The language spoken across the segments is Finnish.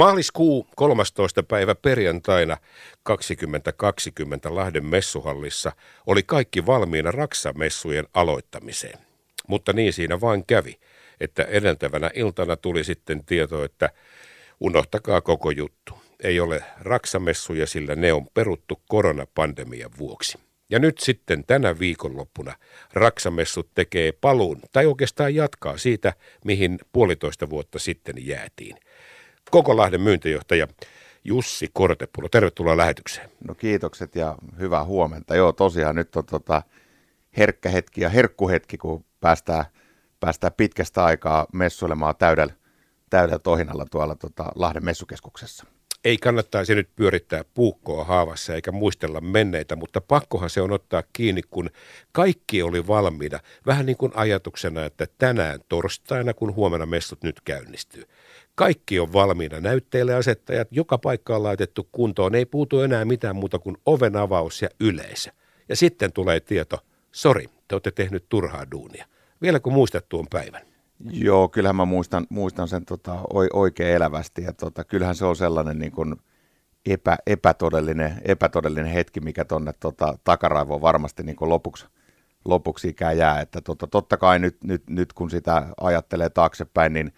Maaliskuu 13. päivä perjantaina 2020 Lahden messuhallissa oli kaikki valmiina Raksa-messujen aloittamiseen. Mutta niin siinä vain kävi, että edeltävänä iltana tuli sitten tieto, että unohtakaa koko juttu. Ei ole Raksamessuja, sillä ne on peruttu koronapandemian vuoksi. Ja nyt sitten tänä viikonloppuna Raksamessut tekee paluun, tai oikeastaan jatkaa siitä, mihin puolitoista vuotta sitten jäätiin. Koko Lahden myyntijohtaja Jussi Kortepulo, tervetuloa lähetykseen. No kiitokset ja hyvää huomenta. Joo, tosiaan nyt on tota herkkä hetki ja herkkuhetki, kun päästään, päästään pitkästä aikaa messuilemaan täydellä, täydellä tohinalla tuolla tota Lahden messukeskuksessa ei kannattaisi nyt pyörittää puukkoa haavassa eikä muistella menneitä, mutta pakkohan se on ottaa kiinni, kun kaikki oli valmiina. Vähän niin kuin ajatuksena, että tänään torstaina, kun huomenna messut nyt käynnistyy. Kaikki on valmiina. Näytteille asettajat, joka paikka on laitettu kuntoon. Ei puutu enää mitään muuta kuin oven avaus ja yleisö. Ja sitten tulee tieto, sori, te olette tehnyt turhaa duunia. Vieläkö muistat tuon päivän? Joo, kyllähän mä muistan, muistan sen tota, oikein elävästi ja tota, kyllähän se on sellainen niin kuin epä, epätodellinen, epätodellinen hetki, mikä tuonne tota, takaraivoon varmasti niin kuin lopuksi, lopuksi ikään jää. Että tota, totta kai nyt, nyt, nyt, kun sitä ajattelee taaksepäin, niin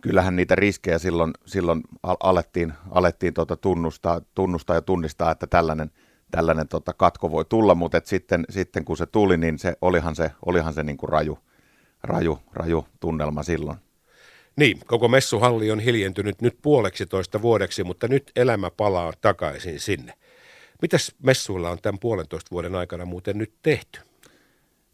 kyllähän niitä riskejä silloin, silloin alettiin, alettiin tota tunnustaa, tunnustaa ja tunnistaa, että tällainen, tällainen tota katko voi tulla, mutta sitten, sitten kun se tuli, niin se, olihan se, olihan se niin kuin raju, raju, raju tunnelma silloin. Niin, koko messuhalli on hiljentynyt nyt puoleksi toista vuodeksi, mutta nyt elämä palaa takaisin sinne. Mitäs messuilla on tämän puolentoista vuoden aikana muuten nyt tehty?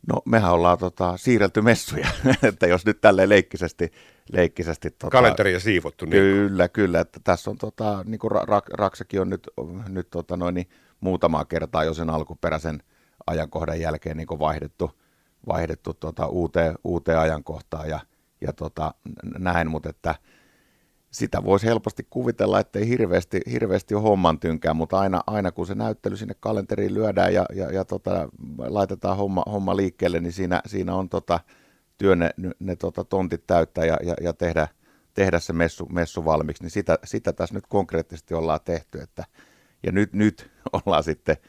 No mehän ollaan tota, siirrelty messuja, että jos nyt tälleen leikkisesti... leikkisesti tota, Kalenteria siivottu. Niin kyllä, kyllä, että tässä on tota, niin kuin Rak, Raksakin on nyt, nyt tota, noin, niin, muutamaa kertaa jo sen alkuperäisen ajankohdan jälkeen niin vaihdettu – vaihdettu tota uuteen, uuteen ajankohtaan ja, ja tota, näin, mutta että sitä voisi helposti kuvitella, että ei hirveästi, hirveästi ole homman tynkää, mutta aina, aina kun se näyttely sinne kalenteriin lyödään ja, ja, ja tota, laitetaan homma, homma liikkeelle, niin siinä, siinä on tota, työ ne, ne tota, tontit täyttää ja, ja, ja tehdä, tehdä se messu, messu valmiiksi, niin sitä, sitä tässä nyt konkreettisesti ollaan tehty, että, ja nyt, nyt ollaan sitten –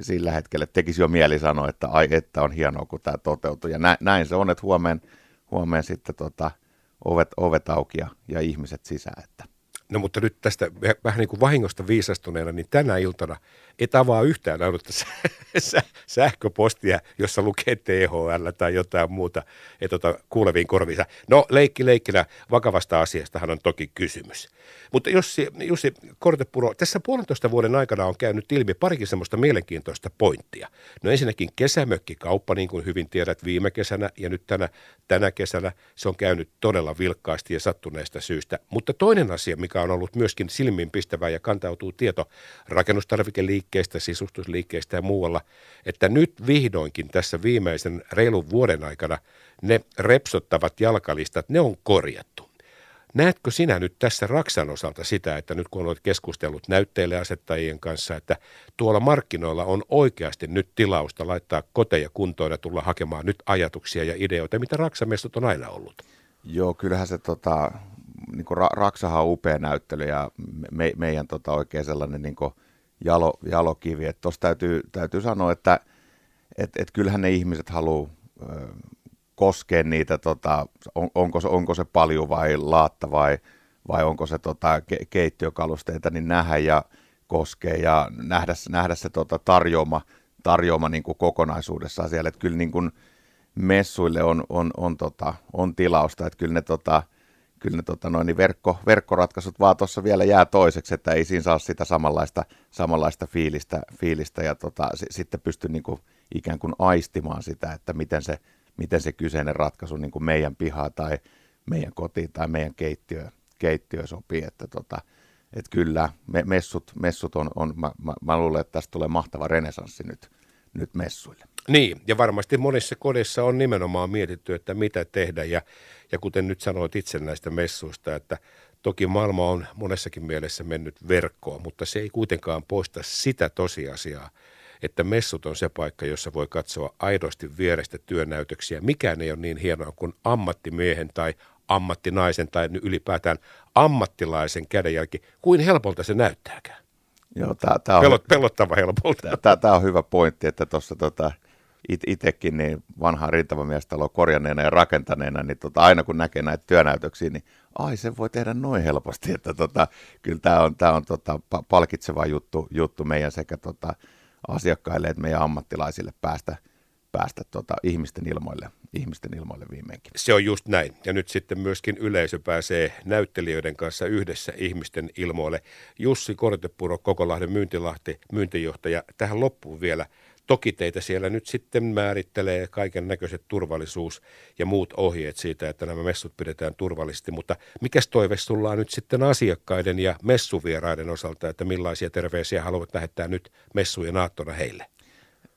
sillä hetkellä tekisi jo mieli sanoa, että ai että on hienoa, kun tämä toteutuu. Ja näin, näin se on, että huomenna, huomenna sitten tota, ovet, ovet auki ja, ja ihmiset sisään. Että. No mutta nyt tästä vähän niin kuin vahingosta viisastuneena, niin tänä iltana et avaa yhtään ainutta sähköpostia, jossa lukee THL tai jotain muuta, et ota kuuleviin korviinsa. No leikki leikkinä vakavasta asiastahan on toki kysymys. Mutta Jussi, Jussi Kortepuro, tässä puolentoista vuoden aikana on käynyt ilmi parikin semmoista mielenkiintoista pointtia. No ensinnäkin kesämökkikauppa, niin kuin hyvin tiedät viime kesänä ja nyt tänä, tänä kesänä, se on käynyt todella vilkkaasti ja sattuneesta syystä. Mutta toinen asia, mikä on ollut myöskin silmiinpistävää ja kantautuu tieto rakennustarvikeliikkeestä, sisustusliikkeestä ja muualla, että nyt vihdoinkin tässä viimeisen reilun vuoden aikana ne repsottavat jalkalistat, ne on korjattu. Näetkö sinä nyt tässä Raksan osalta sitä, että nyt kun olet keskustellut näytteille asettajien kanssa, että tuolla markkinoilla on oikeasti nyt tilausta laittaa koteja kuntoon ja tulla hakemaan nyt ajatuksia ja ideoita, mitä Raksamessut on aina ollut? Joo, kyllähän se tota, niin kuin Raksahan on upea näyttely ja me, meidän tota, oikein sellainen niin kuin jalo, jalokivi. Tuossa täytyy, täytyy sanoa, että et, et kyllähän ne ihmiset haluaa koskea niitä, tota, on, onko, se, onko se paljon vai laatta vai, vai onko se tota, ke, keittiökalusteita, niin nähdä ja koskea ja nähdä, nähdä se tota, tarjoama, tarjoama niin kuin kokonaisuudessaan siellä. Että kyllä niin kuin messuille on, on, on, tota, on tilausta, että kyllä ne tota, kyllä ne tota noin, niin verkko, verkkoratkaisut vaan tuossa vielä jää toiseksi, että ei siinä saa sitä samanlaista, samanlaista fiilistä, fiilistä ja tota, s- sitten pysty niin kuin, ikään kuin aistimaan sitä, että miten se, miten se kyseinen ratkaisu niin kuin meidän pihaa tai meidän kotiin tai meidän keittiö, keittiö sopii, että tota, et kyllä me, messut, messut on, on mä, mä, mä luulen, että tästä tulee mahtava renesanssi nyt, nyt messuille. Niin, ja varmasti monissa kodissa on nimenomaan mietitty, että mitä tehdä. Ja, ja kuten nyt sanoit itse näistä messuista, että toki maailma on monessakin mielessä mennyt verkkoon, mutta se ei kuitenkaan poista sitä tosiasiaa, että messut on se paikka, jossa voi katsoa aidosti vierestä työnäytöksiä. Mikään ei ole niin hienoa kuin ammattimiehen tai ammattinaisen tai ylipäätään ammattilaisen kädenjälki, kuin helpolta se näyttääkään. Joo, tää, tää on, Pelot, pelottava helpolta. Tämä on hyvä pointti, että tuossa tota, it, itsekin niin vanhaa rintamamiestaloa korjanneena ja rakentaneena, niin tota, aina kun näkee näitä työnäytöksiä, niin ai se voi tehdä noin helposti, että tota, kyllä tämä on, tää on tota, palkitseva juttu, juttu meidän sekä tota, asiakkaille että meidän ammattilaisille päästä, päästä tota, ihmisten ilmoille ihmisten ilmoille viimeinkin. Se on just näin. Ja nyt sitten myöskin yleisö pääsee näyttelijöiden kanssa yhdessä ihmisten ilmoille. Jussi Kortepuro, Kokolahden myyntilahti, myyntijohtaja. Tähän loppuun vielä. Toki teitä siellä nyt sitten määrittelee kaiken näköiset turvallisuus ja muut ohjeet siitä, että nämä messut pidetään turvallisesti, mutta mikä toive sulla on nyt sitten asiakkaiden ja messuvieraiden osalta, että millaisia terveisiä haluat lähettää nyt messujen aattona heille?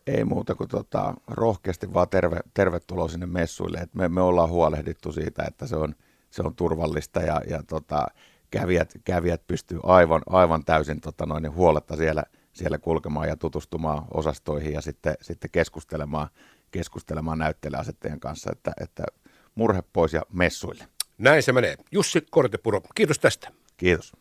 Ei muuta kuin tota, rohkeasti vaan terve, tervetuloa sinne messuille. Et me, me ollaan huolehdittu siitä, että se on, se on turvallista ja, ja tota, kävijät, kävijät pystyy aivan, aivan täysin tota, noin, huoletta siellä, siellä kulkemaan ja tutustumaan osastoihin ja sitten, sitten keskustelemaan, keskustelemaan näyttelijäasettajien kanssa, että, että murhe pois ja messuille. Näin se menee. Jussi Kortepuro, kiitos tästä. Kiitos.